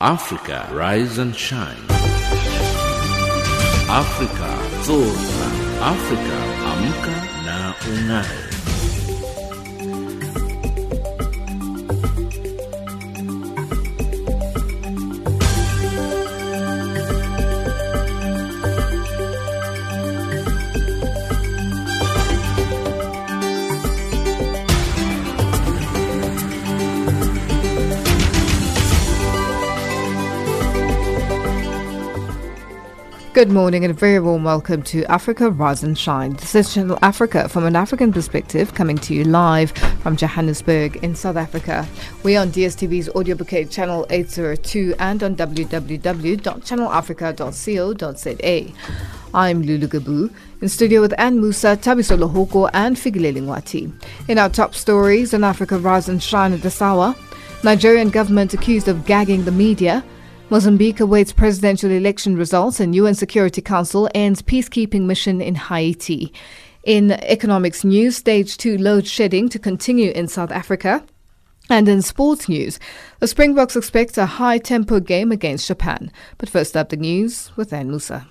Africa, rise and shine. Africa, zorka. Africa, amka na ung'ae. Good morning and a very warm welcome to Africa Rise and Shine. This is Channel Africa from an African perspective, coming to you live from Johannesburg in South Africa. We're on DSTV's audio bouquet channel 802 and on www.channelafrica.co.za. I'm Lulu Gabu, in studio with Anne Musa, Tabiso Lohoko, and Figileli Ngwati. In our top stories on Africa Rise and Shine at this hour, Nigerian government accused of gagging the media. Mozambique awaits presidential election results and UN Security Council ends peacekeeping mission in Haiti. In economics news, stage 2 load shedding to continue in South Africa. And in sports news, the Springboks expect a high tempo game against Japan. But first up, the news with Anne Musa.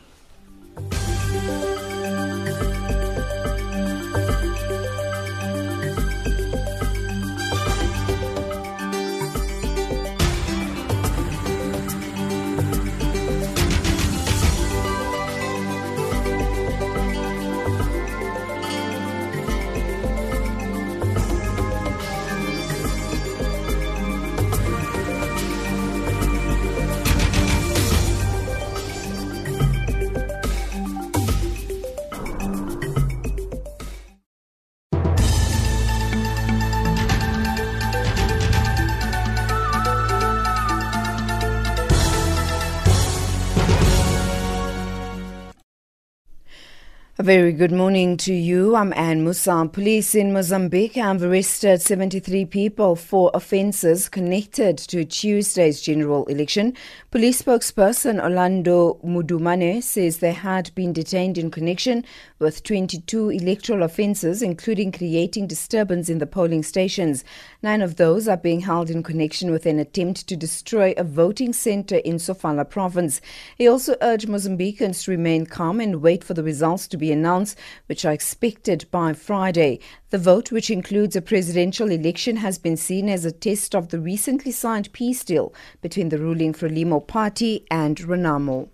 Very good morning to you. I'm Anne Musa. Police in Mozambique have arrested 73 people for offences connected to Tuesday's general election. Police spokesperson Orlando Mudumane says they had been detained in connection with 22 electoral offences, including creating disturbance in the polling stations. Nine of those are being held in connection with an attempt to destroy a voting centre in Sofala province. He also urged Mozambicans to remain calm and wait for the results to be announced, which are expected by Friday. The vote, which includes a presidential election, has been seen as a test of the recently signed peace deal between the ruling Frelimo party and Renamo.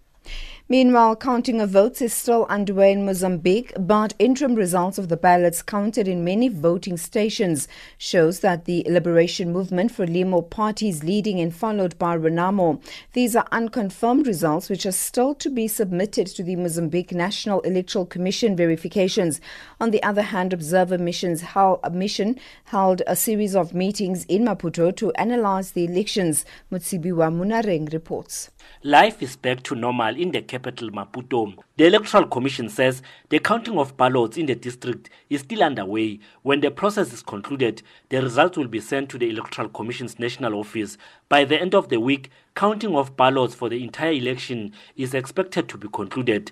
Meanwhile, counting of votes is still underway in Mozambique, but interim results of the ballots counted in many voting stations shows that the Liberation Movement Frelimo party is leading and followed by Renamo. These are unconfirmed results which are still to be submitted to the Mozambique National Electoral Commission verifications. On the other hand, observer missions held, a mission held a series of meetings in Maputo to analyze the elections. Mutsibiwa Munareng reports. Life is back to normal in the capital Maputo. The Electoral Commission says the counting of ballots in the district is still underway. When the process is concluded, the results will be sent to the Electoral Commission's national office. By the end of the week, counting of ballots for the entire election is expected to be concluded.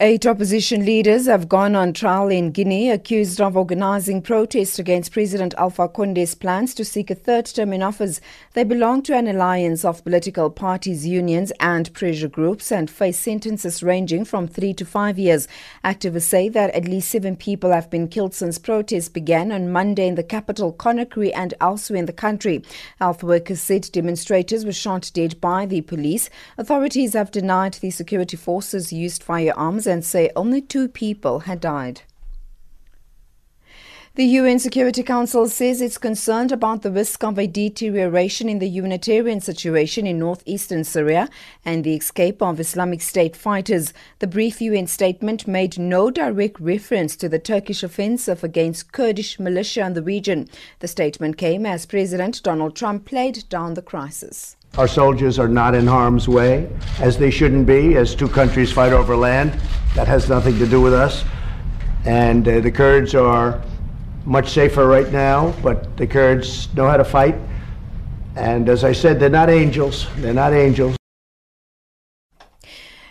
Eight opposition leaders have gone on trial in Guinea accused of organizing protests against President Alpha Conde's plans to seek a third term in office. They belong to an alliance of political parties, unions, and pressure groups and face sentences ranging from three to five years. Activists say that at least seven people have been killed since protests began on Monday in the capital, Conakry, and elsewhere in the country. Health workers said demonstrators were shot dead by the police. Authorities have denied the security forces used firearms and say only two people had died. The UN Security Council says it's concerned about the risk of a deterioration in the humanitarian situation in northeastern Syria and the escape of Islamic State fighters. The brief UN statement made no direct reference to the Turkish offensive against Kurdish militia in the region. The statement came as President Donald Trump played down the crisis. Our soldiers are not in harm's way, as they shouldn't be, as two countries fight over land. That has nothing to do with us. And uh, the Kurds are much safer right now, but the Kurds know how to fight. And as I said, they're not angels. They're not angels.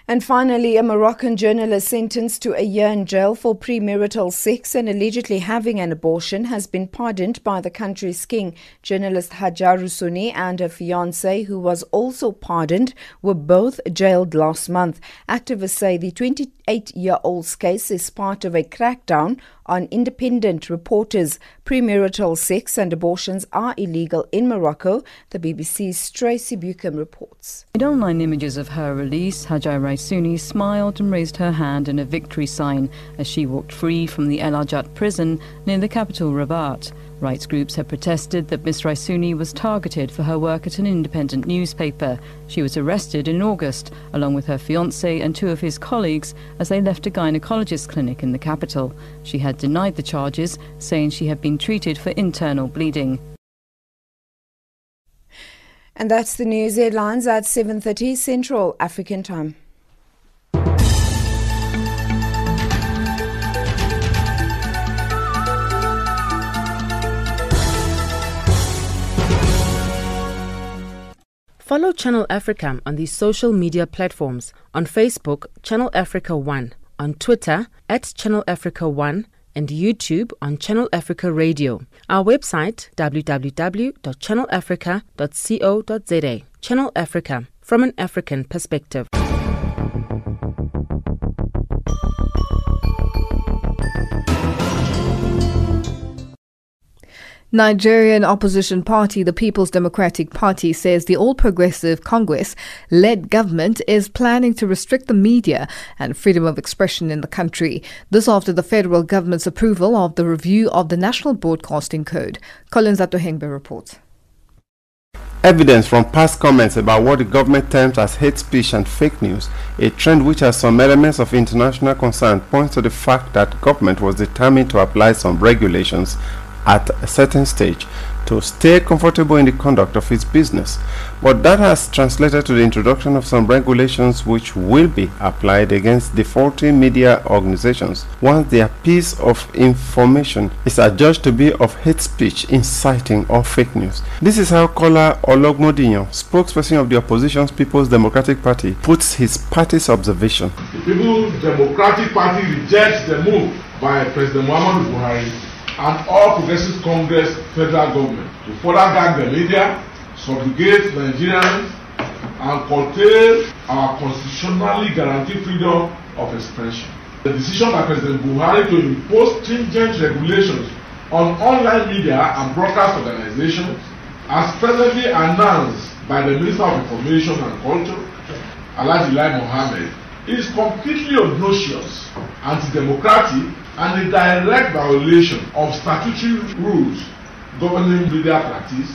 And finally, a Moroccan journalist sentenced to a year in jail for premarital sex and allegedly having an abortion has been pardoned by the country's king. Journalist Hajar Raisuni and her fiance, who was also pardoned, were both jailed last month. Activists say the 28 year old's case is part of a crackdown on independent reporters. Premarital sex and abortions are illegal in Morocco, the BBC's Tracy Buchan reports. In online images of her release, Hajar Raisuni smiled and raised her hand in a victory sign as she walked free from the El Arjat prison near the capital Rabat. Rights groups have protested that Ms. Raisuni was targeted for her work at an independent newspaper. She was arrested in August, along with her fiance and two of his colleagues, as they left a gynecologist clinic in the capital. She had denied the charges, saying she had been treated for internal bleeding. And that's the news headlines at 7:30 Central African Time. Follow Channel Africa on these social media platforms on Facebook, Channel Africa 1, on Twitter, at Channel Africa 1, and YouTube on Channel Africa Radio. Our website, www.channelafrica.co.za. Channel Africa, from an African perspective. Nigerian opposition party, the People's Democratic Party, says the All Progressive Congress led government is planning to restrict the media and freedom of expression in the country. This after the federal government's approval of the review of the National Broadcasting Code. Collins Atohengbe reports. Evidence from past comments about what the government terms as hate speech and fake news, a trend which has some elements of international concern, points to the fact that government was determined to apply some regulations at a certain stage to stay comfortable in the conduct of its business. But that has translated to the introduction of some regulations which will be applied against the defaulting media organizations once their piece of information is adjudged to be of hate speech, inciting, or fake news. This is how Kola Ologbondiyan, spokesperson of the opposition's People's Democratic Party, puts his party's observation. The People's Democratic Party rejects the move by President Muhammadu Buhari and all progressive congress federal government to further gag the media subjugate nigerians and curtail our constitutionally guaranteed freedom of expression. the decision by president buhari to impose stringent regulations on online media and broadcast organizations as presently announced by the minister of information and culture alhaji lai mohammed is completely obnoxious anti-democratic and a direct violation of statutory rules governing media practice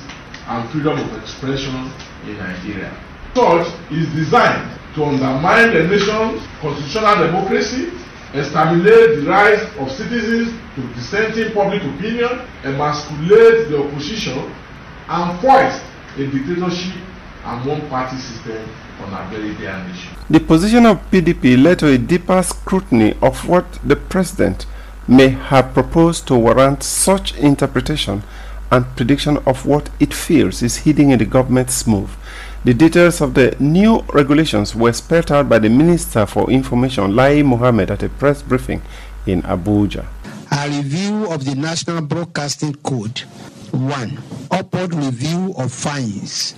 and freedom of expression in Nigeria. Such is designed to undermine the nation's constitutional democracy, exterminate the rights of citizens to dissenting public opinion, emasculate the opposition, and foist a dictatorship and one-party system on our very dear nation. The position of PDP led to a deeper scrutiny of what the president may have proposed to warrant such interpretation and prediction of what it fears is hidden in the government's move. The details of the new regulations were spelled out by the Minister for Information, Lai Mohammed, at a press briefing in Abuja. A review of the National Broadcasting Code. One, upward review of fines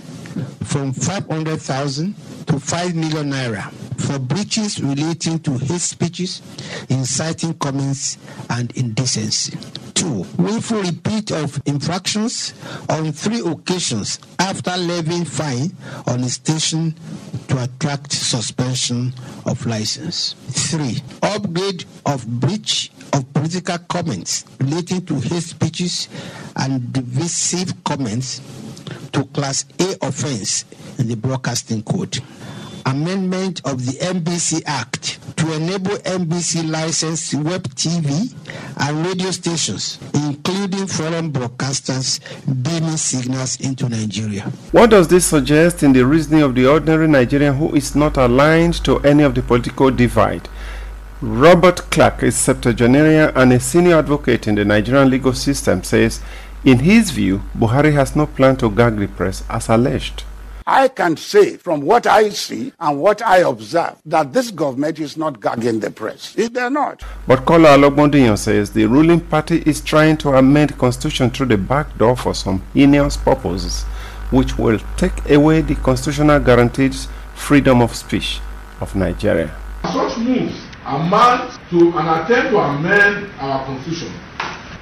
from 500,000 to 5 million naira for breaches relating to hate speeches, inciting comments, and indecency. Two, willful repeat of infractions on three occasions after levying fine on a station to attract suspension of license. Three, upgrade of breach of political comments relating to hate speeches and divisive comments to Class A offense in the Broadcasting Code. Amendment of the NBC Act to enable NBC licensed web TV and radio stations, including foreign broadcasters, beaming signals into Nigeria. What does this suggest in the reasoning of the ordinary Nigerian who is not aligned to any of the political divide? Robert Clarke, a septuagenarian and a senior advocate in the Nigerian legal system, says in his view, Buhari has no plan to gag the press as alleged. I can say from what I see and what I observe that this government is not gagging the press. They're not. But Kola Ologbondiyan says the ruling party is trying to amend the constitution through the back door for some heinous purposes, which will take away the constitutional guaranteed freedom of speech of Nigeria. Such moves amount to an attempt to amend our constitution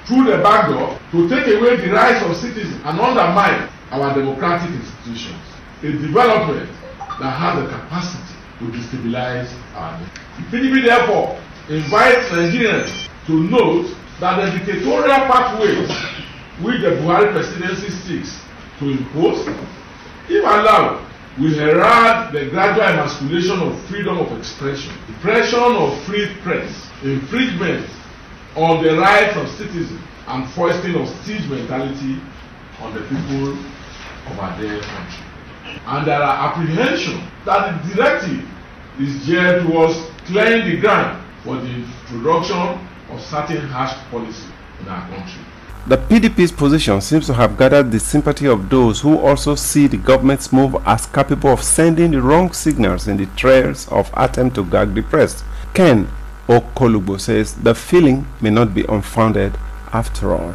through the back door to take away the rights of citizens and undermine our democratic institutions. A development that has the capacity to destabilize our nation. The PDP therefore invites Nigerians to note that the dictatorial pathways which the Buhari presidency seeks to impose, if allowed, will herald the gradual emasculation of freedom of expression, depression of free press, infringement on the rights of citizens, and foisting of siege mentality on the people of our dear country. And there are apprehension that the directive is geared towards clearing the ground for the introduction of certain harsh policy in our country. The PDP's position seems to have gathered the sympathy of those who also see the government's move as capable of sending the wrong signals in the trails of attempt to gag the press. Ken Okolugbo says the feeling may not be unfounded after all.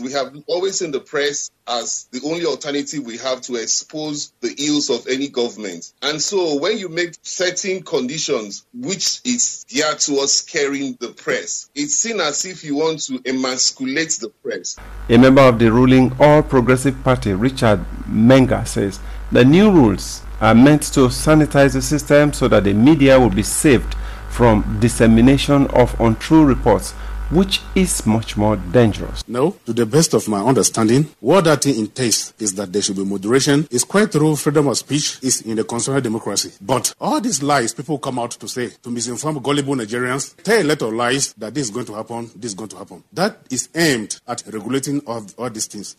We have always seen the press as the only alternative we have to expose the ills of any government. And so when you make certain conditions which is geared towards carrying the press, it's seen as if you want to emasculate the press. A member of the ruling All Progressive Party, Richard Menga, says the new rules are meant to sanitize the system so that the media will be saved from dissemination of untrue reports which is much more dangerous. No, to the best of my understanding, what that thing entails is that there should be moderation. It's quite true freedom of speech is in the constitutional democracy. But all these lies people come out to say, to misinform gullible Nigerians, tell a lot of lies that this is going to happen, this is going to happen. That is aimed at regulating all, all these things.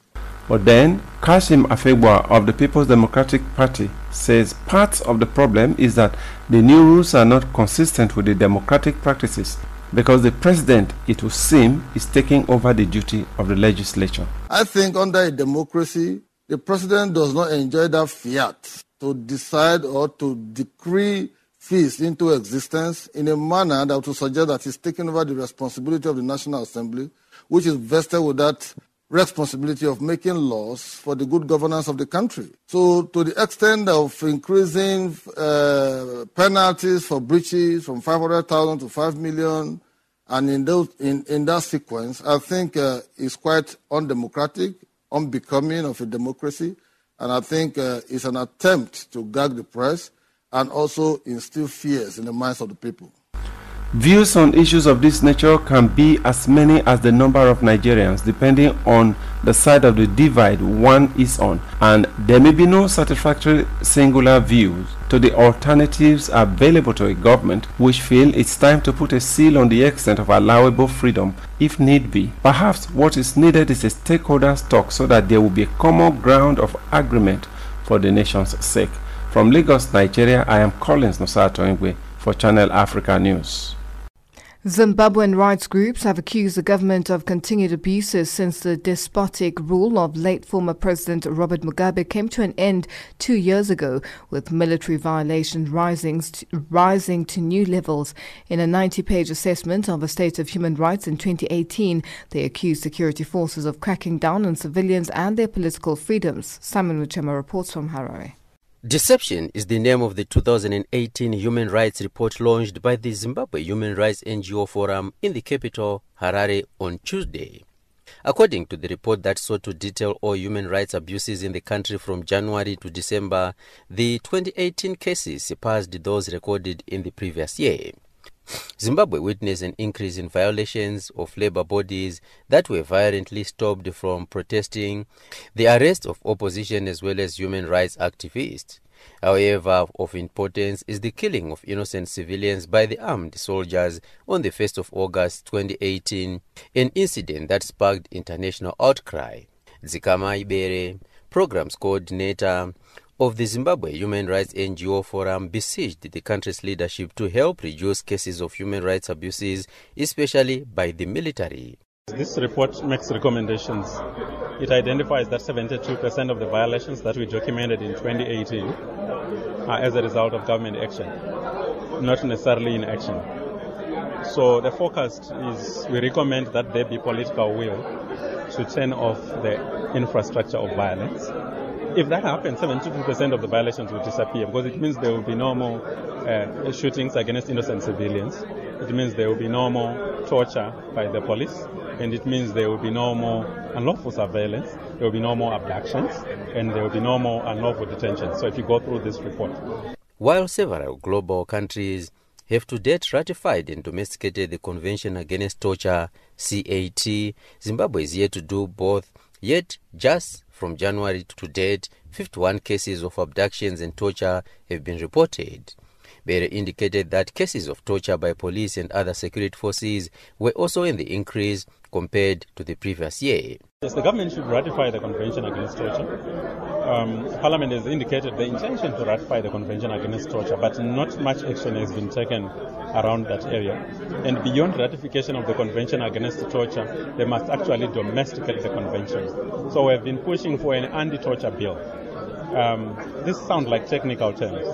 But then, Kassim Afegbua of the People's Democratic Party says part of the problem is that the new rules are not consistent with the democratic practices because the president, it would seem, is taking over the duty of the legislature. I think under a democracy, the president does not enjoy that fiat to decide or to decree fees into existence in a manner that would suggest that he's taking over the responsibility of the National Assembly, which is vested with that responsibility of making laws for the good governance of the country. So, to the extent of increasing uh, penalties for breaches from 500,000 to 5 million, and in, those, in, in that sequence, I think uh, is quite undemocratic, unbecoming of a democracy, and I think uh, it's an attempt to gag the press and also instill fears in the minds of the people. Views on issues of this nature can be as many as the number of Nigerians, depending on the side of the divide one is on, and there may be no satisfactory singular views to the alternatives available to a government which feel it's time to put a seal on the extent of allowable freedom if need be. Perhaps what is needed is a stakeholders talk so that there will be a common ground of agreement for the nation's sake. From Lagos, Nigeria, I am Collins Nosato Ngwe for Channel Africa News. Zimbabwean rights groups have accused the government of continued abuses since the despotic rule of late former President Robert Mugabe came to an end two years ago, with military violations rising to, rising to new levels. In a 90 page assessment of the state of human rights in 2018, they accused security forces of cracking down on civilians and their political freedoms. Simon Muchemwa reports from Harare. Deception is the name of the 2018 human rights report launched by the Zimbabwe Human Rights NGO Forum in the capital, Harare, on Tuesday. According to the report that sought to detail all human rights abuses in the country from January to December, the 2018 cases surpassed those recorded in the previous year. Zimbabwe witnessed an increase in violations of labor bodies that were violently stopped from protesting, the arrest of opposition as well as human rights activists. However, of importance is the killing of innocent civilians by the armed soldiers on the 1st of August 2018, an incident that sparked international outcry. Dzikamai Bere, programs coordinator of the Zimbabwe Human Rights NGO Forum besieged the country's leadership to help reduce cases of human rights abuses, especially by the military. This report makes recommendations it identifies that 72% of the violations that we documented in 2018 are as a result of government action, not necessarily in action. So the forecast is we recommend that there be political will to turn off the infrastructure of violence. If that happens, 72% of the violations will disappear because it means there will be no more uh, shootings against innocent civilians. It means there will be no more torture by the police, and it means there will be no more unlawful surveillance, there will be no more abductions, and there will be no more unlawful detention. So if you go through this report. While several global countries have to date ratified and domesticated the Convention Against Torture, CAT, Zimbabwe is yet to do both. Yet, just from January to date, 51 cases of abductions and torture have been reported. Bere indicated that cases of torture by police and other security forces were also in the increase compared to the previous year. Yes, the government should ratify the Convention Against Torture. Um, Parliament has indicated the intention to ratify the Convention Against Torture, but not much action has been taken around that area. And beyond ratification of the Convention Against Torture, they must actually domesticate the convention. So we have been pushing for an anti-torture bill um, this sounds like technical terms,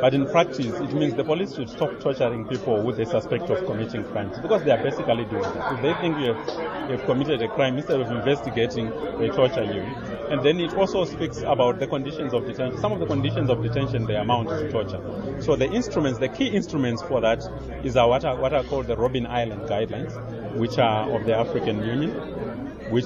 but in practice, it means the police should stop torturing people who they suspect of committing crimes because they are basically doing that. If they think you have, you have committed a crime, instead of investigating, they torture you. And then it also speaks about the conditions of detention. Some of the conditions of detention they amount to torture. So the instruments, the key instruments for that, is our, what, are, what are called the Robben Island guidelines, which are of the African Union, which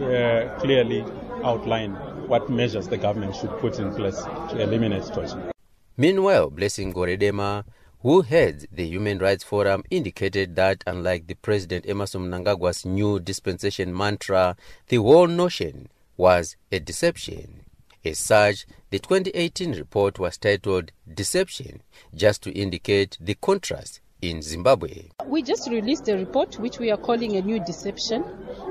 uh, clearly outline what measures the government should put in place to eliminate torture. Meanwhile, Blessing Gorejena, who heads the Human Rights Forum, indicated that unlike the President Emmerson Mnangagwa's new dispensation mantra, the whole notion was a deception. As such, the 2018 report was titled Deception, just to indicate the contrast in Zimbabwe. We just released a report which we are calling a new deception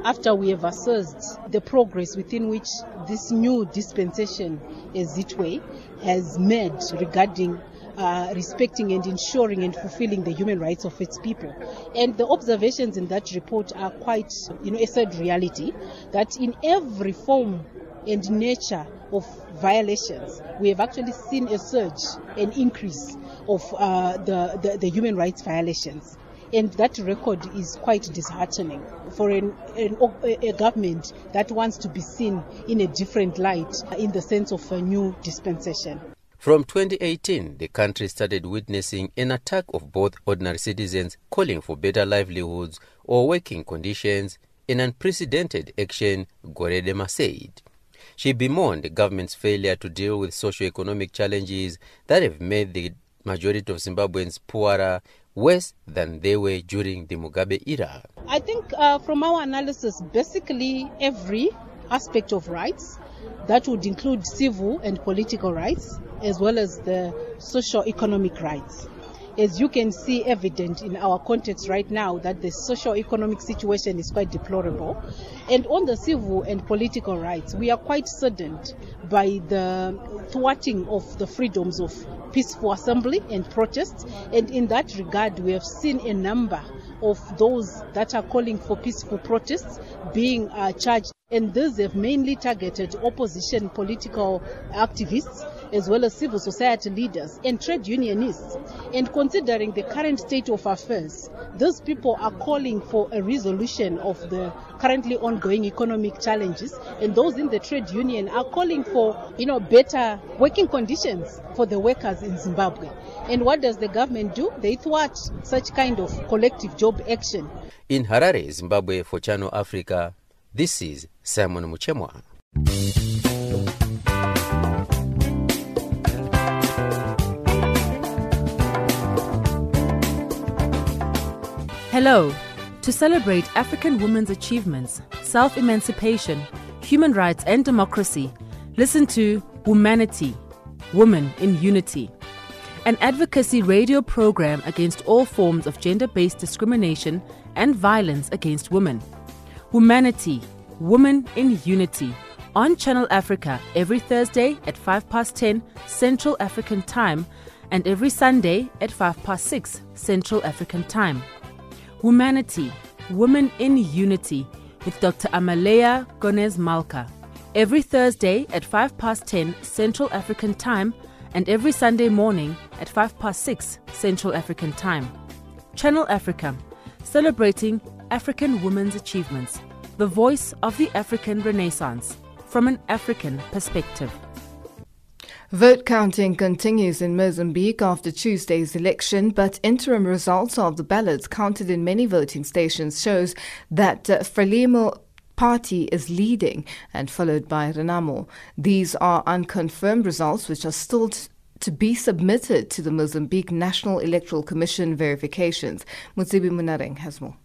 after we have assessed the progress within which this new dispensation, as it were, has made regarding uh, respecting and ensuring and fulfilling the human rights of its people. And the observations in that report are quite, you know, a sad reality that in every form and nature of violations, we have actually seen a surge, an increase of uh, the, the, the human rights violations and that record is quite disheartening for an, an, a government that wants to be seen in a different light in the sense of a new dispensation. From 2018, the country started witnessing an attack of both ordinary citizens calling for better livelihoods or working conditions, an unprecedented action, Gorejena said. She bemoaned the government's failure to deal with socio-economic challenges that have made the majority of Zimbabweans poorer, worse than they were during the Mugabe era. I think uh, from our analysis, basically every aspect of rights, that would include civil and political rights, as well as the socio-economic rights as you can see evident in our context right now that the socio-economic situation is quite deplorable. And on the civil and political rights, we are quite saddened by the thwarting of the freedoms of peaceful assembly and protest. And in that regard, we have seen a number of those that are calling for peaceful protests being uh, charged. And these have mainly targeted opposition political activists as well as civil society leaders and trade unionists. And considering the current state of affairs, those people are calling for a resolution of the currently ongoing economic challenges, and those in the trade union are calling for, you know, better working conditions for the workers in Zimbabwe. And what does the government do? They thwart such kind of collective job action. In Harare, Zimbabwe, for Channel Africa, this is Simon Muchemwa. Hello. To celebrate African women's achievements, self emancipation, human rights, and democracy, listen to Womanity Woman in Unity, an advocacy radio program against all forms of gender based discrimination and violence against women. Womanity Woman in Unity on Channel Africa every Thursday at 5 past 10 Central African Time and every Sunday at 5 past 6 Central African Time. Womanity, Women in Unity, with Dr. Amalea Gonez Malka every Thursday at 5 past 10 Central African Time and every Sunday morning at 5 past 6 Central African Time. Channel Africa, celebrating African women's achievements, the voice of the African Renaissance from an African perspective. Vote counting continues in Mozambique after Tuesday's election, but interim results of the ballots counted in many voting stations shows that uh, Frelimo party is leading and followed by Renamo. These are unconfirmed results which are still t- to be submitted to the Mozambique National Electoral Commission verifications. Mutsibi Munareng has more.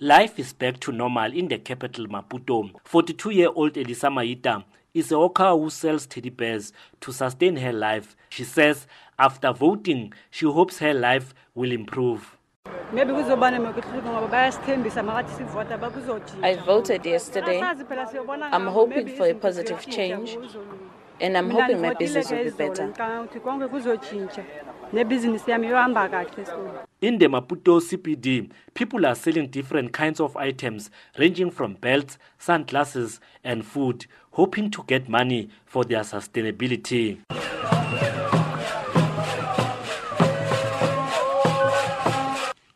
Life is back to normal in the capital Maputo. 42 year old Elisa Maita is a worker who sells teddy bears to sustain her life. She says after voting, she hopes her life will improve. I voted yesterday. I'm hoping for a positive change and I'm hoping my business will be better. In the Maputo CPD, people are selling different kinds of items ranging from belts, sunglasses, and food, hoping to get money for their sustainability.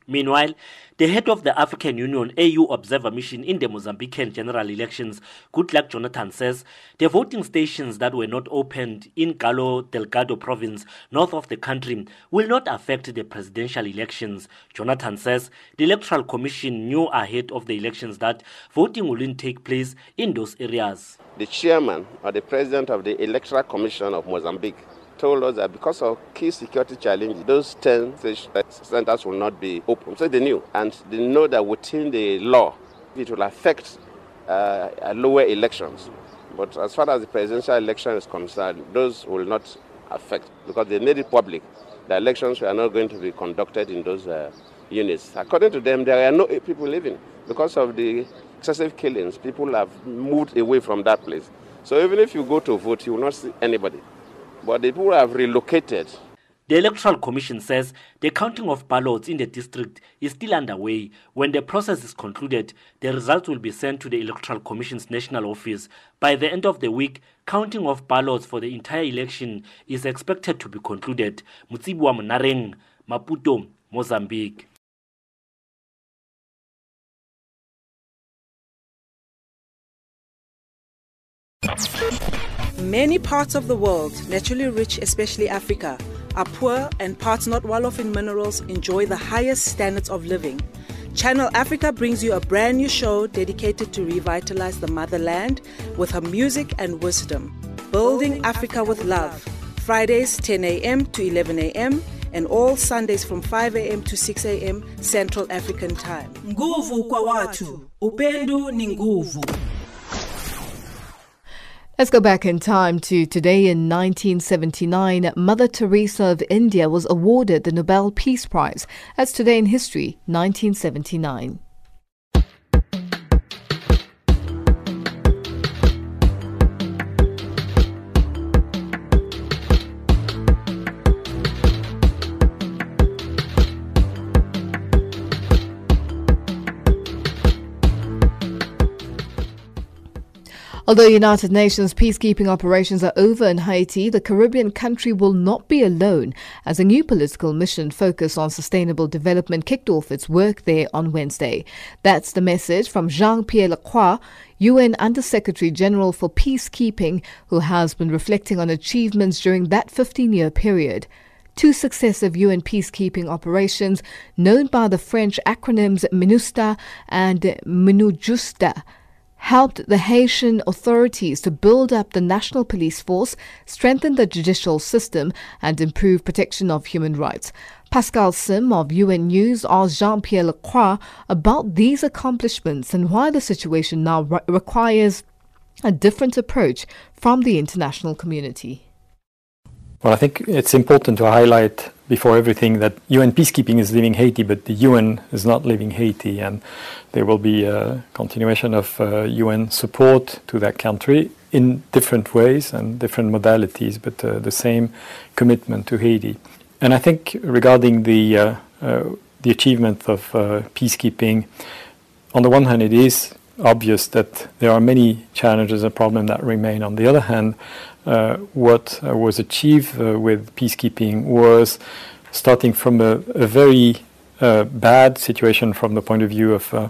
Meanwhile, the head of the African Union AU observer mission in the Mozambican general elections, Goodluck Jonathan says the voting stations that were not opened in Cabo Delgado province, north of the country, will not affect the presidential elections. Jonathan says the Electoral Commission knew ahead of the elections that voting wouldn't take place in those areas. The chairman or the president of the Electoral Commission of Mozambique told us that because of key security challenges, those 10 centers will not be open. So they knew, and they know that within the law, it will affect uh, lower elections. But as far as the presidential election is concerned, those will not affect because they made it public. The elections were not going to be conducted in those uh, units. According to them, there are no people living because of the excessive killings. People have moved away from that place. So even if you go to vote, you will not see anybody but the people have relocated. The Electoral Commission says the counting of ballots in the district is still underway. When the process is concluded, the results will be sent to the Electoral Commission's national office. By the end of the week, counting of ballots for the entire election is expected to be concluded. Mutsibwa Munareng, Maputo, Mozambique. Many parts of the world, naturally rich, especially Africa, are poor and parts not well off in minerals enjoy the highest standards of living. Channel Africa brings you a brand new show dedicated to revitalize the motherland with her music and wisdom. Building Africa with Love. Fridays 10 a.m. to 11 a.m. and all Sundays from 5 a.m. to 6 a.m. Central African Time. Nguvu kwa watu. Upendo ni nguvu. Let's go back in time to today in 1979. Mother Teresa of India was awarded the Nobel Peace Prize. That's today in history, 1979. Although United Nations peacekeeping operations are over in Haiti, the Caribbean country will not be alone as a new political mission focused on sustainable development kicked off its work there on Wednesday. That's the message from Jean-Pierre Lacroix, UN Under-Secretary General for Peacekeeping, who has been reflecting on achievements during that 15-year period. Two successive UN peacekeeping operations, known by the French acronyms MINUSTAH and MINUJUSTH, helped the Haitian authorities to build up the national police force, strengthen the judicial system, and improve protection of human rights. Pascal Sim of UN News asked Jean Pierre Lacroix about these accomplishments and why the situation now re- requires a different approach from the international community. Well, I think it's important to highlight before everything that UN peacekeeping is leaving Haiti, but the UN is not leaving Haiti, and there will be a continuation of uh, UN support to that country in different ways and different modalities, but uh, the same commitment to Haiti. And I think regarding the uh, uh the achievement of uh, peacekeeping, on the one hand, it is obvious that there are many challenges and problems that remain. On the other hand, what uh, was achieved uh, with peacekeeping was starting from a, a very uh, bad situation from the point of view of uh,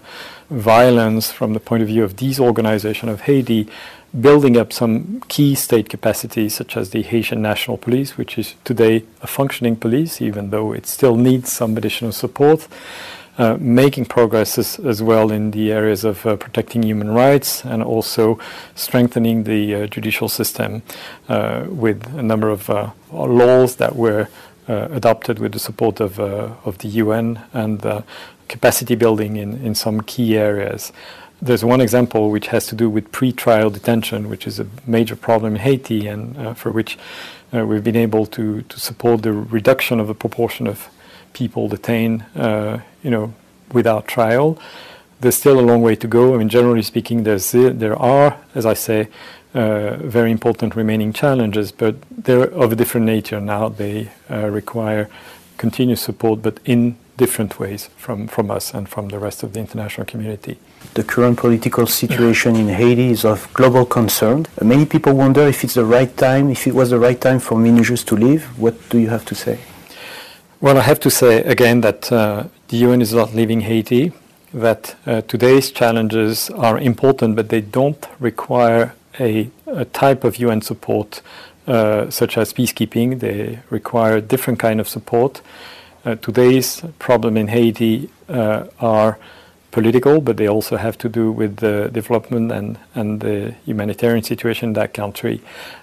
violence, from the point of view of disorganization of Haiti, building up some key state capacities, such as the Haitian National Police, which is today a functioning police, even though it still needs some additional support. Uh, making progress as, as, well in the areas of uh, protecting human rights and also strengthening the uh, judicial system uh, with a number of uh, laws that were adopted with the support of, of the UN and capacity building in, in some key areas. There's one example which has to do with pre-trial detention, which is a major problem in Haiti and for which we've been able to, to support the reduction of the proportion of people detained, uh, you know, without trial. There's still a long way to go. I mean, generally speaking, there's there are, as I say, uh, very important remaining challenges, but they're of a different nature now. They uh, require continuous support, but in different ways from, from us and from the rest of the international community. The current political situation in Haiti is of global concern. Many people wonder if it's the right time, if it was the right time for MINUJUS to leave. What do you have to say? Well, I have to say again that uh, the UN is not leaving Haiti, that uh, today's challenges are important, but they don't require a, a type of UN support uh, such as peacekeeping. They require different kind of support. Uh, today's problem in Haiti uh, are political, but they also have to do with the development and, and the humanitarian situation in that country.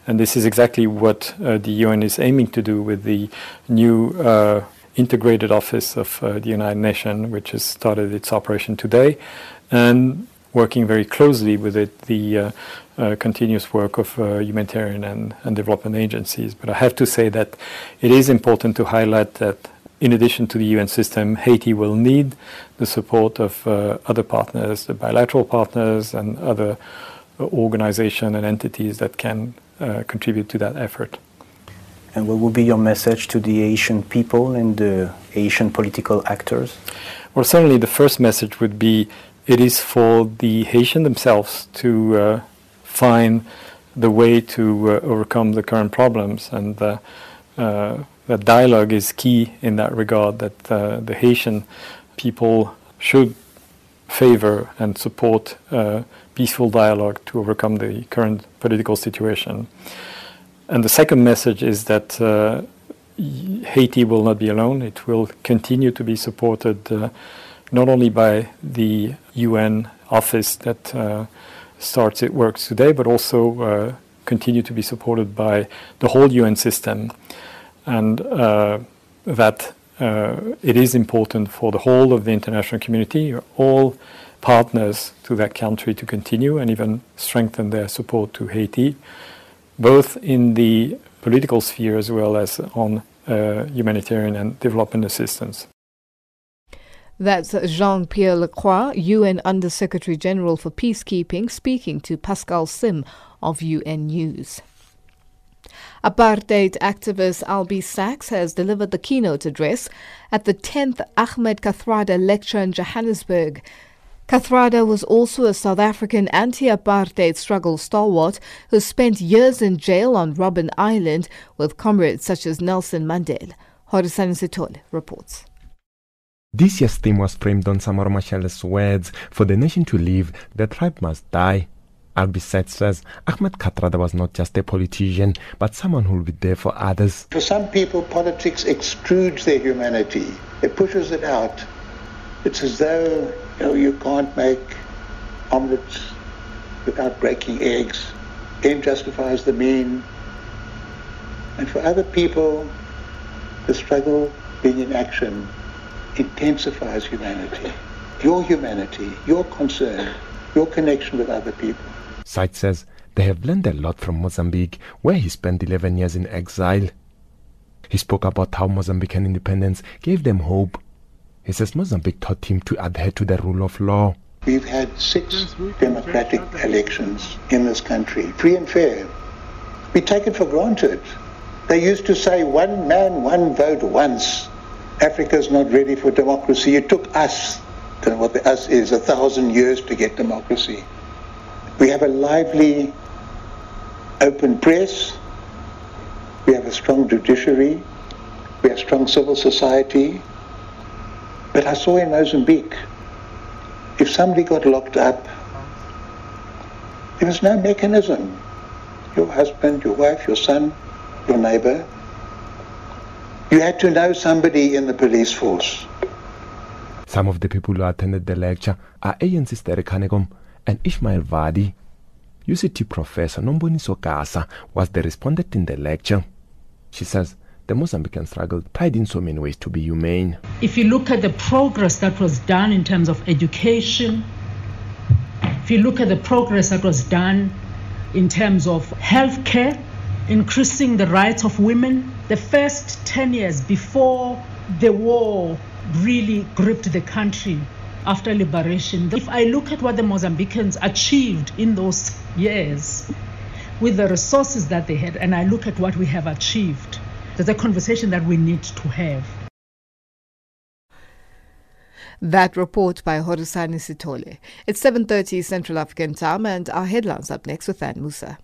And this is exactly what uh, the UN is aiming to do with the new uh, integrated office of uh, the United Nations, which has started its operation today, and working very closely with it, the uh, uh, continuous work of uh, humanitarian and, and development agencies. But I have to say that it is important to highlight that in addition to the UN system, Haiti will need the support of uh, other partners, the bilateral partners, and other uh, organizations and entities that can uh, contribute to that effort. And what will be your message to the Haitian people and the Haitian political actors? Well, certainly the first message would be it is for the Haitian themselves to uh, find the way to uh, overcome the current problems and uh, that dialogue is key in that regard, that uh, the Haitian people should favor and support uh, peaceful dialogue to overcome the current political situation. And the second message is that uh, Haiti will not be alone. It will continue to be supported uh, not only by the UN office that uh, starts its work today, but also uh, continue to be supported by the whole UN system and uh, that uh, it is important for the whole of the international community, all partners to that country to continue and even strengthen their support to Haiti, both in the political sphere as well as on uh, humanitarian and development assistance. That's Jean Pierre Lacroix, UN Under Secretary General for Peacekeeping, speaking to Pascal Sim of UN News. Apartheid activist Albie Sachs has delivered the keynote address at the 10th Ahmed Kathrada Lecture in Johannesburg. Kathrada was also a South African anti-apartheid struggle stalwart who spent years in jail on Robben Island with comrades such as Nelson Mandela. Horisani Sitole reports. This year's theme was framed on Samora Machel's words, For the nation to live, the tribe must die. Albie Sachs says Ahmed Kathrada was not just a politician, but someone who will be there for others. For some people, politics extrudes their humanity. It pushes it out. It's as though you, know, you can't make omelets without breaking eggs. End justifies the mean. And for other people, the struggle being in action intensifies humanity. Your humanity, your concern, your connection with other people. Sachs says they have learned a lot from Mozambique, where he spent 11 years in exile. He spoke about how Mozambican independence gave them hope. He says Mozambique taught him to adhere to the rule of law. We've had six democratic elections in this country, free and fair. We take it for granted. They used to say one man, one vote once. Africa's not ready for democracy. It took us than what the us is a thousand years to get democracy. We have a lively, open press. We have a strong judiciary. We have strong civil society. But I saw in Mozambique, if somebody got locked up, there was no mechanism. Your husband, your wife, your son, your neighbor. You had to know somebody in the police force. Some of the people who attended the lecture are ANC Stere Kanegom and Ishmael Vadi. UCT professor Nomboniso Gasa was the respondent in the lecture. She says the Mozambican struggle tried in so many ways to be humane. If you look at the progress that was done in terms of education, if you look at the progress that was done in terms of healthcare, increasing the rights of women, the first 10 years before the war really gripped the country after liberation. If I look at what the Mozambicans achieved in those years with the resources that they had, and I look at what we have achieved, there's a conversation that we need to have. That report by Horusani Sitole. It's 7.30 Central African time and our headlines up next with Anne Musa.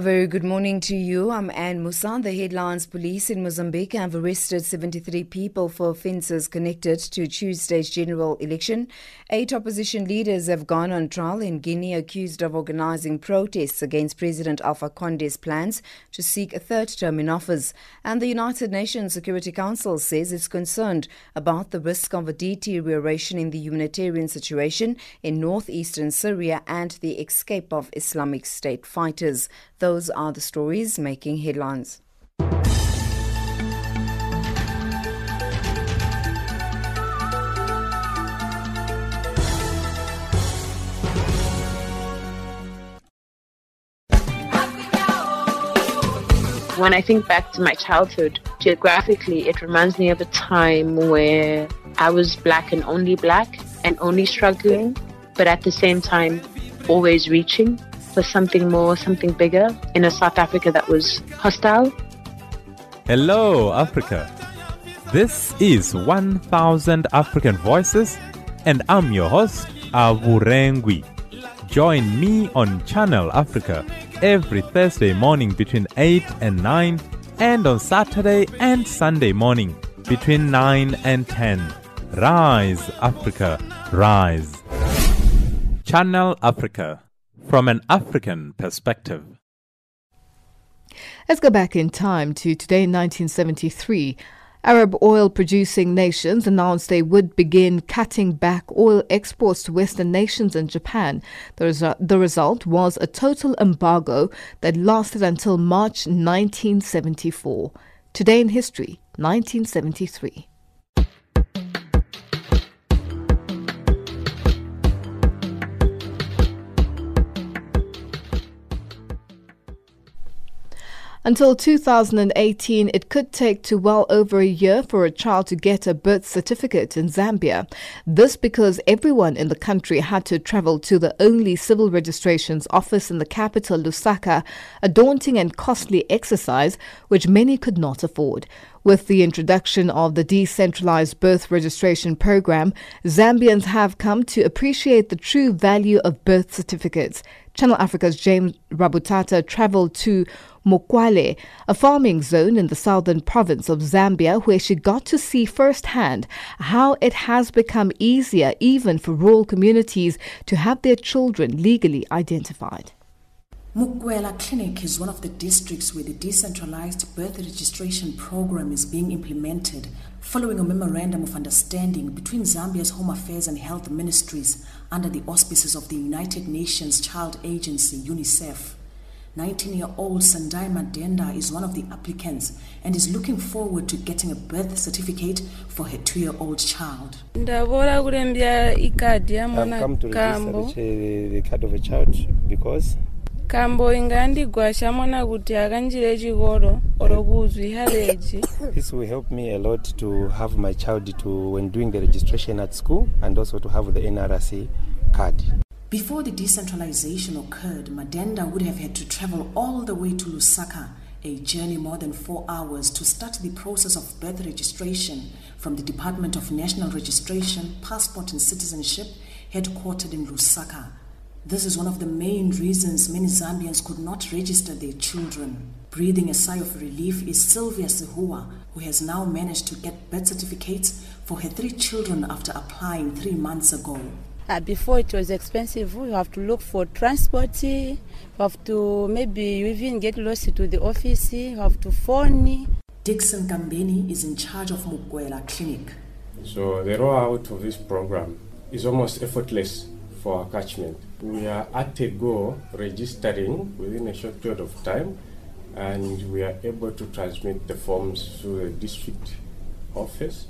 A very good morning to you. I'm Anne Musan. The headlines Police in Mozambique have arrested 73 people for offences connected to Tuesday's general election. Eight opposition leaders have gone on trial in Guinea accused of organising protests against President Alpha Conde's plans to seek a third term in office. And the United Nations Security Council says it's concerned about the risk of a deterioration in the humanitarian situation in northeastern Syria and the escape of Islamic State fighters. Those are the stories making headlines. When I think back to my childhood, geographically, it reminds me of a time where I was black and only black and only struggling, but at the same time, always reaching for something more, something bigger in a South Africa that was hostile. Hello, Africa. This is 1000 African Voices, and I'm your host, Avurengwi. Join me on Channel Africa every Thursday morning between 8 and 9, and on Saturday and Sunday morning between 9 and 10. Rise, Africa, rise. Channel Africa from an African perspective. Let's go back in time to today in 1973. Arab oil producing nations announced they would begin cutting back oil exports to Western nations and Japan. The, resu- the result was a total embargo that lasted until March 1974. Today in history, 1973. Until 2018, it could take to well over a year for a child to get a birth certificate in Zambia. This because everyone in the country had to travel to the only civil registrations office in the capital, Lusaka, a daunting and costly exercise which many could not afford. With the introduction of the decentralized birth registration program, Zambians have come to appreciate the true value of birth certificates. Channel Africa's James Rabutata traveled to Mokwale, a farming zone in the southern province of Zambia, where she got to see firsthand how it has become easier even for rural communities to have their children legally identified. Mukwela Clinic is one of the districts where the decentralized birth registration program is being implemented following a memorandum of understanding between Zambia's Home Affairs and Health Ministries under the auspices of the United Nations Child Agency, UNICEF. 19 year old Sandai Madenda is one of the applicants and is looking forward to getting a birth certificate for her two year old child. ndavora kurembya ikadhi I've come to register the, the card of a child because kambo ingandigwasha mwana kuti akanjire chikoro eh. oro kuzwi haleji this will help me a lot to have my child to when doing the registration at school and also to have the NRC card. Before the decentralization occurred, Madenda would have had to travel all the way to Lusaka, a journey more than four hours, to start the process of birth registration from the Department of National Registration, Passport and Citizenship, headquartered in Lusaka. This is one of the main reasons many Zambians could not register their children. Breathing a sigh of relief is Sylvia Sehua, who has now managed to get birth certificates for her three children after applying three months ago. Uh, before it was expensive. You have to look for transport. You have to maybe you even get lost to the office. You have to phone. Dixon Gambeni is in charge of Mukwela Clinic. So the rollout of this program is almost effortless for our catchment. We are at a go registering within a short period of time and we are able to transmit the forms to the district office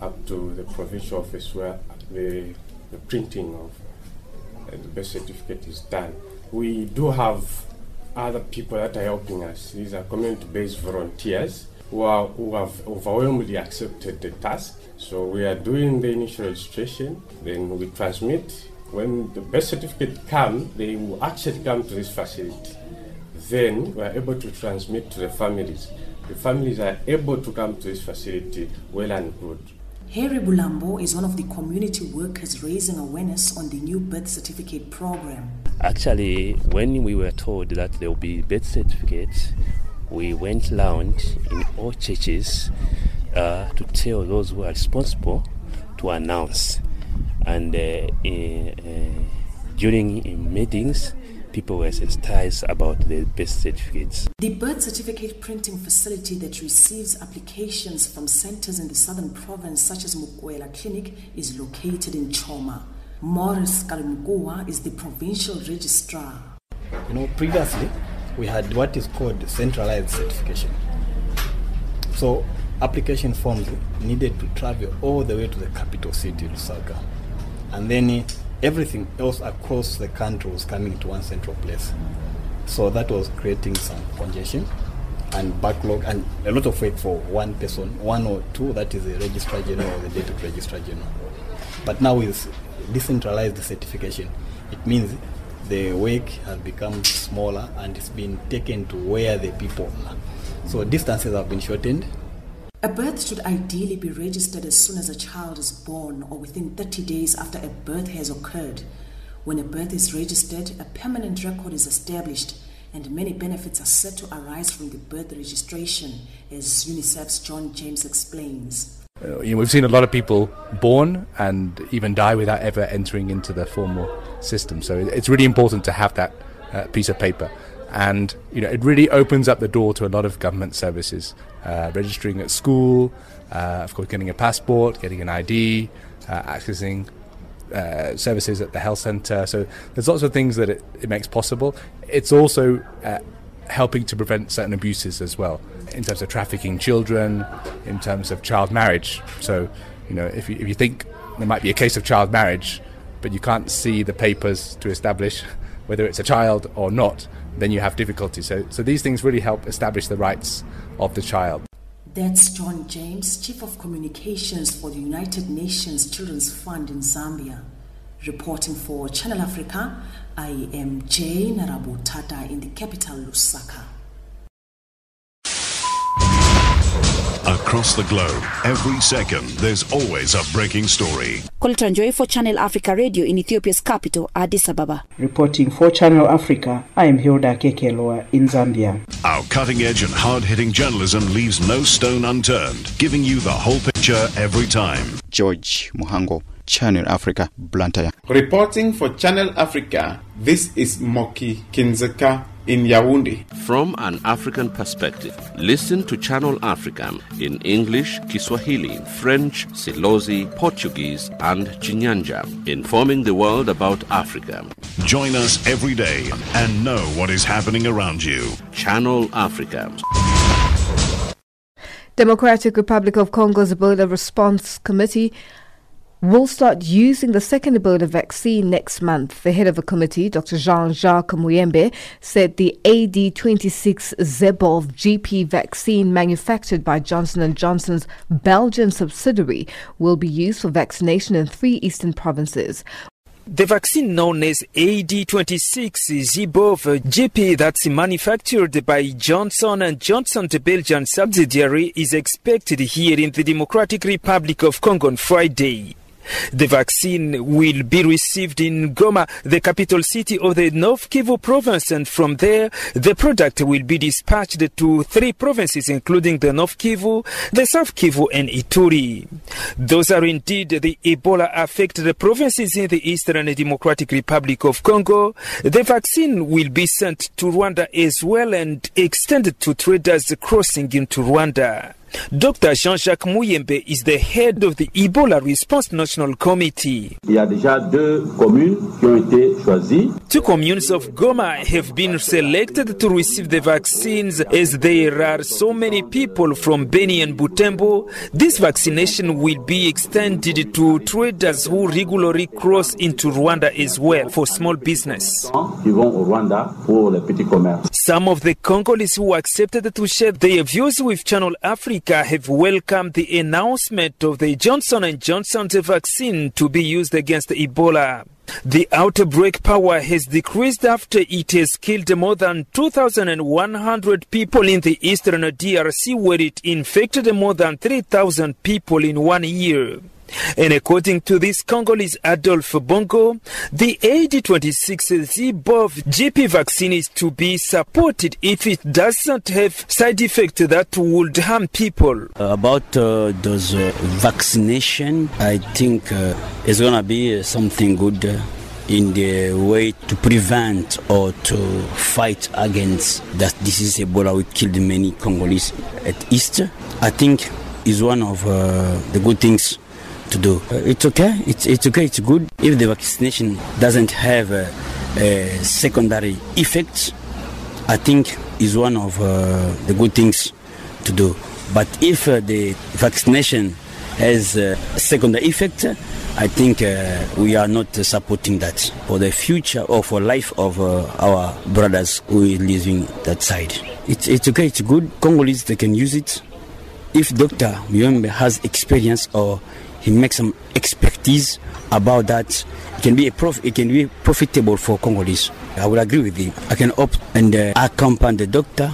up to the provincial office where the the printing of uh, the birth certificate is done. We do have other people that are helping us. These are community-based volunteers who, are, who have overwhelmingly accepted the task. So we are doing the initial registration, then we transmit. When the birth certificate comes, they will actually come to this facility. Then we are able to transmit to the families. The families are able to come to this facility well and good. Harry Bulambo is one of the community workers raising awareness on the new birth certificate program. Actually, when we were told that there will be birth certificates, we went around in all churches uh, to tell those who are responsible to announce. And uh, in, uh, during meetings, people were sensitized about the birth certificates. The birth certificate printing facility that receives applications from centers in the southern province, such as Mukwela Clinic, is located in Choma. Morris Kalmukua is the provincial registrar. You know, previously we had what is called centralized certification. So application forms needed to travel all the way to the capital city, Lusaka. And then everything else across the country was coming to one central place. So that was creating some congestion and backlog and a lot of work for one person, one or two, that is the registrar general or the deputy registrar general. But now with decentralized certification, it means the work has become smaller and it's been taken to where the people are. So distances have been shortened a birth should ideally be registered as soon as a child is born or within 30 days after a birth has occurred. When a birth is registered, a permanent record is established and many benefits are set to arise from the birth registration, as UNICEF's John James explains. Uh, you know, we've seen a lot of people born and even die without ever entering into the formal system. So it's really important to have that uh, piece of paper and you know it really opens up the door to a lot of government services uh, registering at school uh, of course getting a passport getting an id uh, accessing uh, services at the health center. So there's lots of things that it, it makes possible. It's also uh, helping to prevent certain abuses as well in terms of trafficking children in terms of child marriage. So you know if you, if you think there might be a case of child marriage but you can't see the papers to establish whether it's a child or not then you have difficulty. So, so these things really help establish the rights of the child. That's John James, Chief of Communications for the United Nations Children's Fund in Zambia. Reporting for Channel Africa, I am Jane Rabutata in the capital, Lusaka. Across the globe, every second, there's always a breaking story. Colton Joy for Channel Africa Radio in Ethiopia's capital, Addis Ababa. Reporting for Channel Africa, I am Hilda Kekeloa in Zambia. Our cutting edge and hard hitting journalism leaves no stone unturned, giving you the whole picture every time. George Muhango. Channel Africa, Blantyre. Reporting for Channel Africa, this is Moki Kindzeka in Yaoundé. From an African perspective, listen to Channel Africa in English, Kiswahili, French, Silozi, Portuguese, and Chinyanja, informing the world about Africa. Join us every day and know what is happening around you. Channel Africa. Democratic Republic of Congo's Ebola Response Committee will start using the second Ebola vaccine next month. The head of a committee, Dr. Jean-Jacques Muyembe, said the AD26 Zebov GP vaccine manufactured by Johnson & Johnson's Belgian subsidiary will be used for vaccination in three eastern provinces. The vaccine known as AD26 Zebov GP that's manufactured by Johnson & Johnson, the Belgian subsidiary, is expected here in the Democratic Republic of Congo on Friday. The vaccine will be received in Goma, the capital city of the North Kivu province, and from there, the product will be dispatched to three provinces, including the North Kivu, the South Kivu, and Ituri. Those are indeed the Ebola affected provinces in the Eastern Democratic Republic of Congo. The vaccine will be sent to Rwanda as well and extended to traders crossing into Rwanda. Dr Jean-Jacques Muyembe is the head of the Ebola Response National Committee. Il y a déjà deux communes qui ont été choisies. Two communes of Goma have been selected to receive the vaccines as there are so many people from Beni and Butembo. This vaccination will be extended to traders who regularly cross into Rwanda as well for small business. Qui vont au Rwanda pour les petits commerces. Some of the Congolese who accepted to share their views with Channel Africa have welcomed the announcement of the Johnson & Johnson's vaccine to be used against Ebola. The outbreak power has decreased after it has killed more than 2,100 people in the eastern DRC, where it infected more than 3,000 people in one year. And according to this Congolese Adolphe Bongo, the AD26 Zebov GP vaccine is to be supported if it doesn't have side effects that would harm people. About uh, those uh, vaccination, I think uh, it's gonna be something good in the way to prevent or to fight against that disease Ebola which killed many Congolese at East. I think is one of uh, the good things to do. Uh, it's okay. It's it's okay. It's good if the vaccination doesn't have uh, uh, secondary effects. I think is one of uh, the good things to do. But if uh, the vaccination has uh, secondary effect, I think we are not supporting that for the future or for life of our brothers who are living that side. It's it's okay. It's good. Congolese they can use it. If Dr. Muyembe has experience or he makes some expertise about that. It can be a prof- it can be profitable for Congolese. I would agree with him. I can opt and uh, accompany the doctor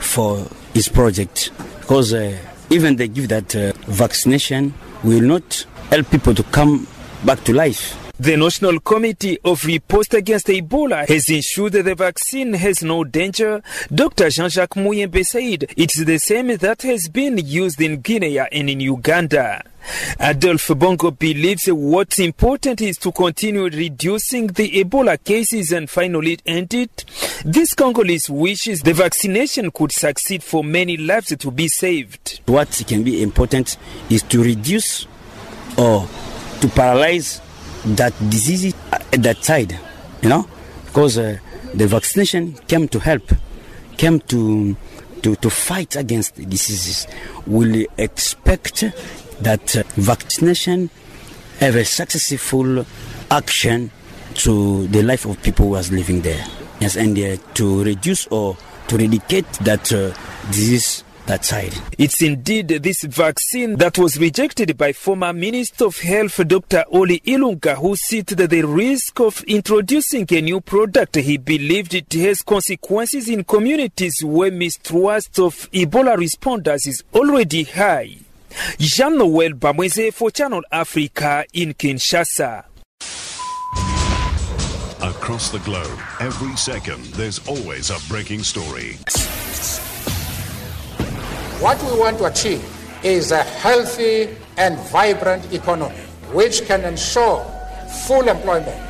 for his project because uh, even they give that uh, vaccination will not help people to come back to life. The National Committee of Riposte Against Ebola has ensured that the vaccine has no danger. Dr. Jean-Jacques Muyembe said it's the same that has been used in Guinea and in Uganda. Adolphe Bongo believes what's important is to continue reducing the Ebola cases and finally end it. This Congolese wishes the vaccination could succeed for many lives to be saved. What can be important is to reduce or to paralyze that disease at that side, you know, because uh, the vaccination came to help, came to to, to fight against the diseases. We expect that uh, vaccination have a successful action to the life of people who are living there. Yes, and uh, to reduce or to eradicate that uh, disease that side. It's indeed this vaccine that was rejected by former Minister of Health Dr. Oly Ilunga, who cited the risk of introducing a new product. He believed it has consequences in communities where mistrust of Ebola responders is already high. Jean Noel Bamweze for Channel Africa in Kinshasa. Across the globe, every second, there's always a breaking story. What we want to achieve is a healthy and vibrant economy which can ensure full employment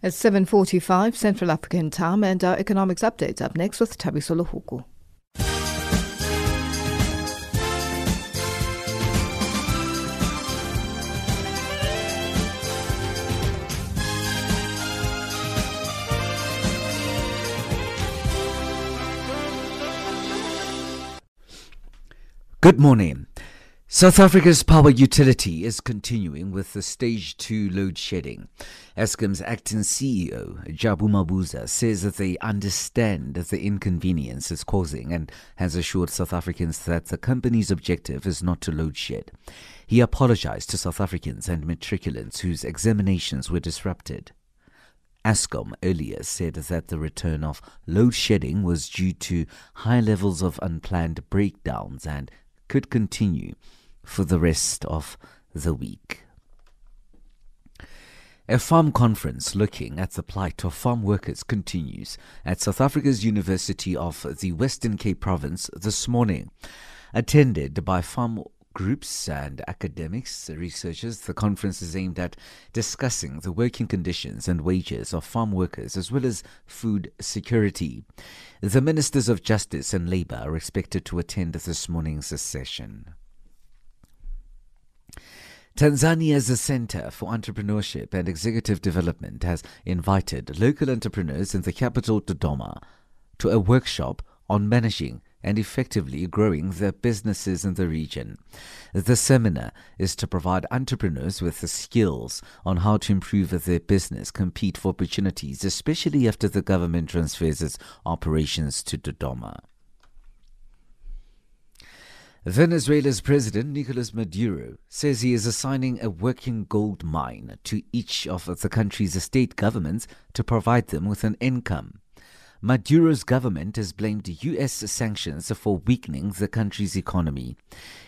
At 7.45 Central African time and our economics updates up next with Tabiso Lohuku. Good morning. South Africa's power utility is continuing with the stage 2 load shedding. Eskom's acting CEO, Jabu Mabuza, says that they understand the inconvenience it's causing and has assured South Africans that the company's objective is not to load shed. He apologized to South Africans and matriculants whose examinations were disrupted. Eskom earlier said that the return of load shedding was due to high levels of unplanned breakdowns and could continue for the rest of the week. A farm conference looking at the plight of farm workers continues at South Africa's University of the Western Cape Province this morning. Attended by farm groups and academics, researchers, the conference is aimed at discussing the working conditions and wages of farm workers as well as food security. The Ministers of Justice and Labour are expected to attend this morning's session. Tanzania's Center for Entrepreneurship and Executive Development has invited local entrepreneurs in the capital Dodoma to a workshop on managing and effectively growing their businesses in the region. The seminar is to provide entrepreneurs with the skills on how to improve their business, compete for opportunities, especially after the government transfers its operations to Dodoma. Venezuela's President Nicolas Maduro says he is assigning a working gold mine to each of the country's state governments to provide them with an income. Maduro's government has blamed U.S. sanctions for weakening the country's economy.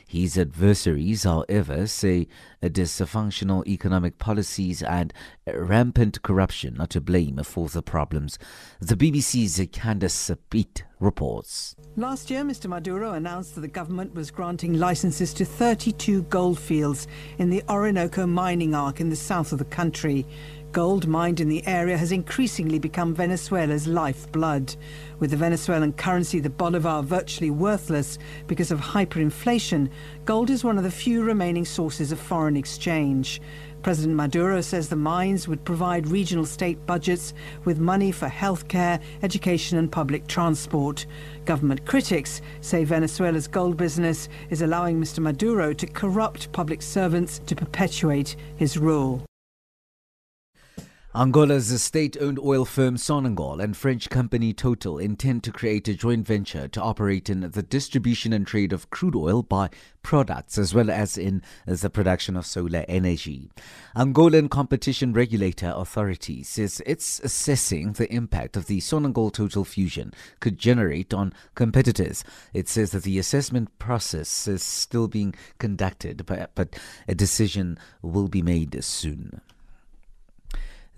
His adversaries, however, say dysfunctional economic policies and rampant corruption are to blame for the problems. The BBC's Candace Piette reports. Last year, Mr. Maduro announced that the government was granting licenses to 32 gold fields in the Orinoco mining arc in the south of the country. Gold mined in the area has increasingly become Venezuela's lifeblood. With the Venezuelan currency, the bolivar, virtually worthless because of hyperinflation, gold is one of the few remaining sources of foreign exchange. President Maduro says the mines would provide regional state budgets with money for healthcare, education, and public transport. Government critics say Venezuela's gold business is allowing Mr. Maduro to corrupt public servants to perpetuate his rule. Angola's state-owned oil firm Sonangol and French company Total intend to create a joint venture to operate in the distribution and trade of crude oil by products as well as in the production of solar energy. Angolan Competition Regulator Authority says it's assessing the impact of the Sonangol Total fusion could generate on competitors. It says that the assessment process is still being conducted, but, but a decision will be made soon.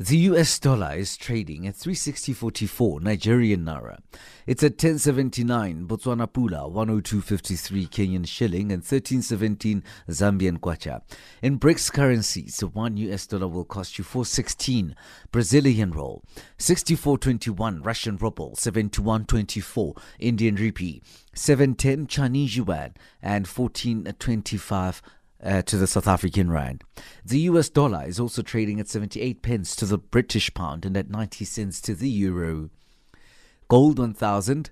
The US dollar is trading at 360.44 Nigerian naira. It's at 1079 Botswana pula, 102.53 Kenyan shilling and 1317 Zambian kwacha. In BRICS currencies, the 1 US dollar will cost you 416 Brazilian roll, 64.21 Russian ruble, 71.24 Indian rupee, 710 Chinese yuan and 14.25 uh, to the South African rand. The US dollar is also trading at 78 pence to the British pound and at 90 cents to the euro. Gold 1000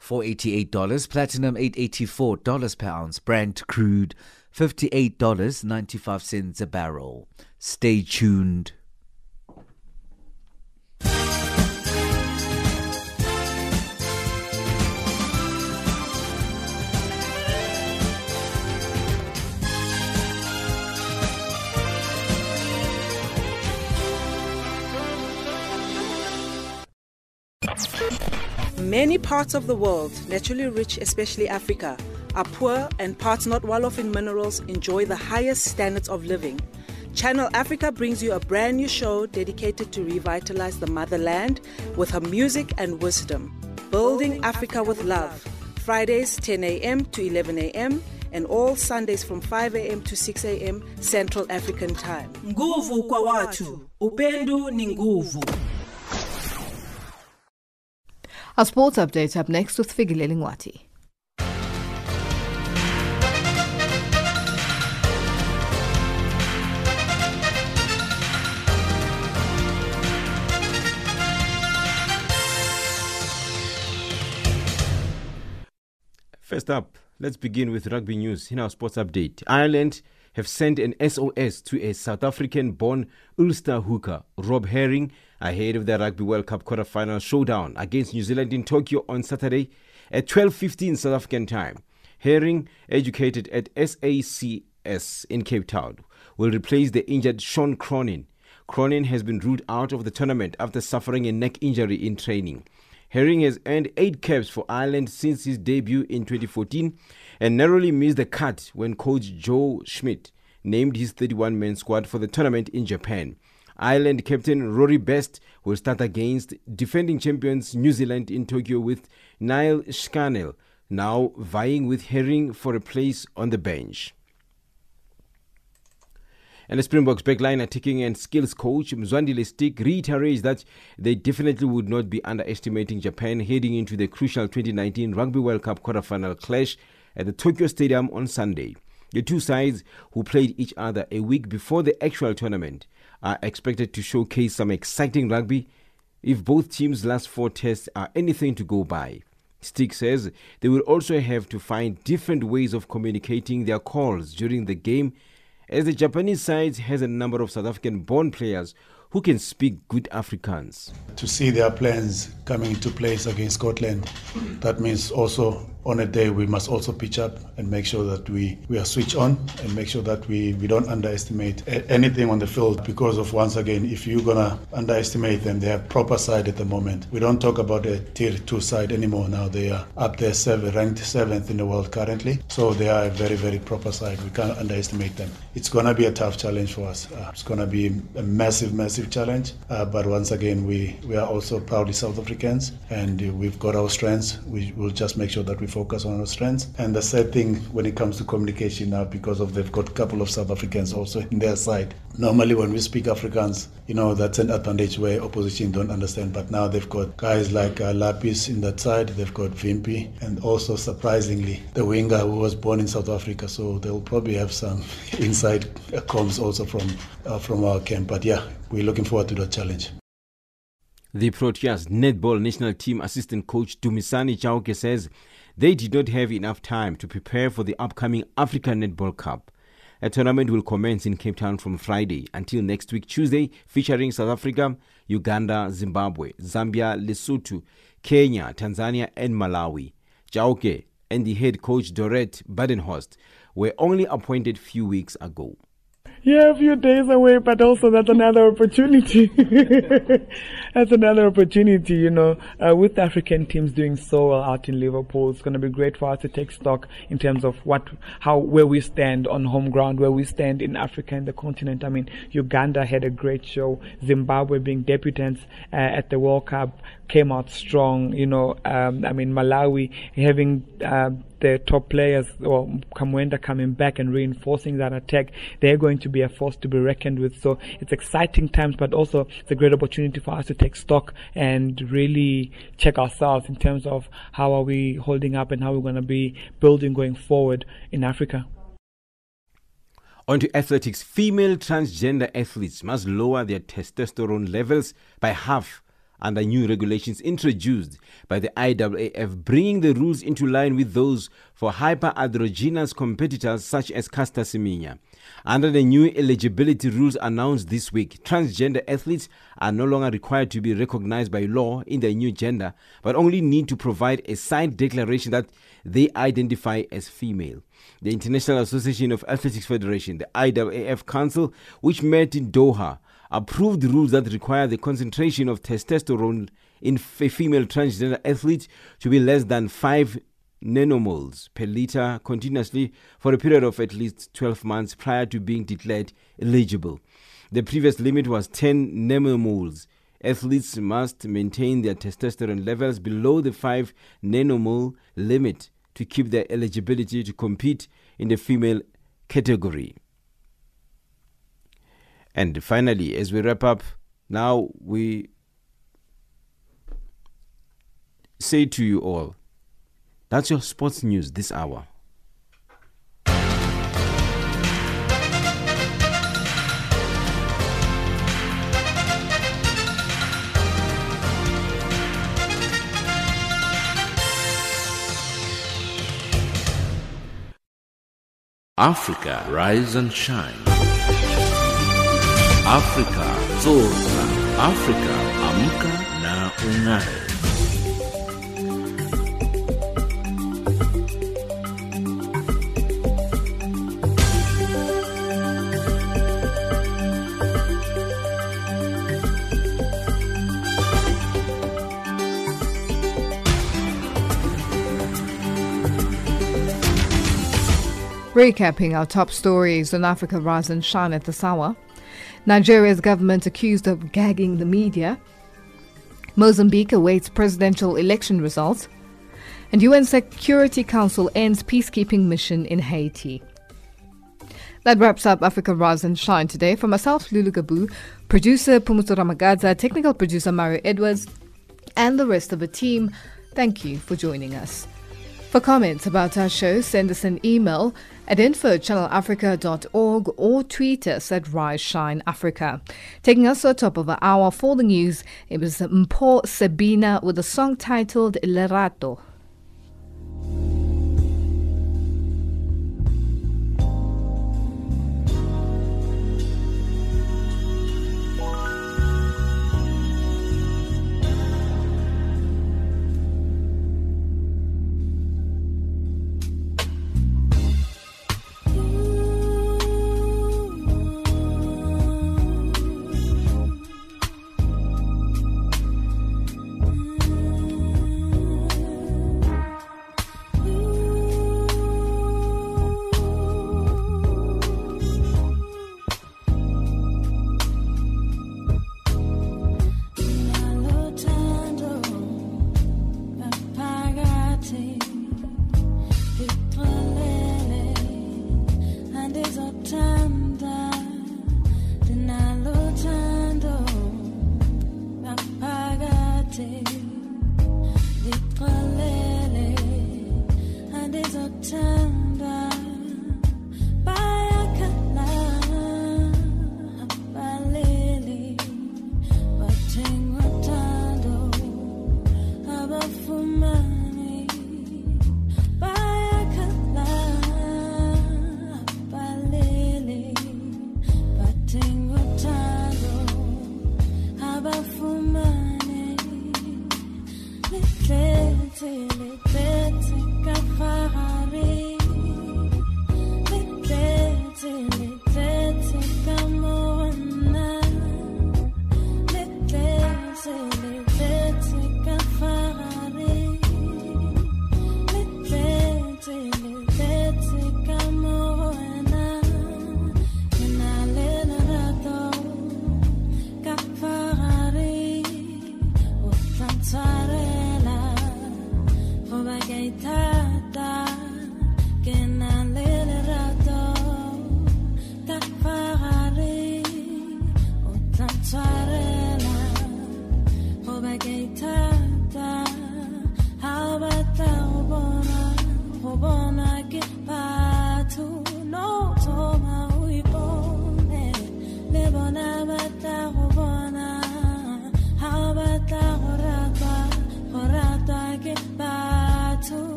$488, platinum $884 per ounce, Brent crude $58.95 a barrel. Stay tuned. Many parts of the world, naturally rich, especially Africa, are poor and parts not well off in minerals enjoy the highest standards of living. Channel Africa brings you a brand new show dedicated to revitalize the motherland with her music and wisdom. Building Africa with Love. Fridays 10 a.m. to 11 a.m. and all Sundays from 5 a.m. to 6 a.m. Central African Time. nguvu kwa watu upendo ni nguvu Our sports update up next with Figile Lingwati. First up, let's begin with rugby news in our sports update. Ireland have sent an SOS to a South African born Ulster hooker, Rob Herring, ahead of the Rugby World Cup quarter-final showdown against New Zealand in Tokyo on Saturday at 12.15 South African time. Herring, educated at SACS in Cape Town, will replace the injured Sean Cronin. Cronin has been ruled out of the tournament after suffering a neck injury in training. Herring has earned eight caps for Ireland since his debut in 2014 and narrowly missed the cut when coach Joe Schmidt named his 31 man squad for the tournament in Japan. Ireland captain Rory Best will start against defending champions New Zealand in Tokyo with Niall Scannell now vying with Herring for a place on the bench. And the Springboks backline attacking and skills coach Mzwandile Stick reiterates that they definitely would not be underestimating Japan heading into the crucial 2019 Rugby World Cup quarterfinal clash at the Tokyo Stadium on Sunday. The two sides, who played each other a week before the actual tournament, are expected to showcase some exciting rugby if both teams' last four tests are anything to go by. Stick says they will also have to find different ways of communicating their calls during the game as the Japanese side has a number of South African born players who can speak good Afrikaans. To see their plans coming into place against Scotland, that means also on a day we must also pitch up and make sure that we, we are switched on and make sure that we, we don't underestimate anything on the field because of once again if you're gonna underestimate them they have proper side at the moment. We don't talk about a tier 2 side anymore. Now they are up there seven, ranked 7th in the world currently. So they are a very very proper side. We can't underestimate them. It's gonna be a tough challenge for us. Uh, it's gonna be a massive massive challenge. Uh, but once again we, we are also proudly South Africans and we've got our strengths. We will just make sure that we focus on our strengths. And the sad thing when it comes to communication now, because of they've got a couple of South Africans also in their side. Normally, when we speak Afrikaans, you know that's an advantage where opposition don't understand. But now they've got guys like uh, Lappies in that side. They've got Wimpie, and also surprisingly, the winger who was born in South Africa. So they'll probably have some inside comms also from uh, from our camp. But yeah, we're looking forward to that challenge. The Proteas netball national team assistant coach Dumisani Chauke says they did not have enough time to prepare for the upcoming African Netball Cup. A tournament will commence in Cape Town from Friday until next week, Tuesday, featuring South Africa, Uganda, Zimbabwe, Zambia, Lesotho, Kenya, Tanzania, and Malawi. Chauke and the head coach Dorette Badenhorst were only appointed few weeks ago. Yeah, a few days away, but also that's another opportunity. that's another opportunity, you know, uh, with African teams doing so well out in Liverpool. It's going to be great for us to take stock in terms of what, how, where we stand on home ground, where we stand in Africa and the continent. I mean, Uganda had a great show. Zimbabwe being debutants uh, at the World Cup came out strong. You know, um, I mean, Malawi having uh, the top players or Kamwenda coming back and reinforcing that attack, they're going to be a force to be reckoned with. So it's exciting times, but also it's a great opportunity for us to take stock and really check ourselves in terms of how are we holding up and how we're going to be building going forward in Africa. On to athletics. Female transgender athletes must lower their testosterone levels by half under new regulations introduced by the IAAF, bringing the rules into line with those for hyperandrogenous competitors such as Caster Semenya. Under the new eligibility rules announced this week, transgender athletes are no longer required to be recognized by law in their new gender, but only need to provide a signed declaration that they identify as female. The International Association of Athletics Federation, the IAAF Council, which met in Doha, approved rules that require the concentration of testosterone in female transgender athlete to be less than 5 nanomoles per liter continuously for a period of at least 12 months prior to being declared eligible. The previous limit was 10 nanomoles. Athletes must maintain their testosterone levels below the 5 nanomole limit to keep their eligibility to compete in the female category. And finally, as we wrap up, now we say to you all that's your sports news this hour. Africa, rise and shine. Africa, zorka. Africa, amka na ung'are. Recapping our top stories on Africa Rise and Shine at this hour. Nigeria's government accused of gagging the media. Mozambique awaits presidential election results. And UN Security Council ends peacekeeping mission in Haiti. That wraps up Africa Rise and Shine today. For myself, Lulu Gabu, producer Pumuto Ramagaza, technical producer Mario Edwards, and the rest of the team, thank you for joining us. For comments about our show, send us an email at info.channelafrica.org or tweet us at Rise Shine Africa. Taking us to the top of the hour for the news, it was Mpo Sabina with a song titled Lerato.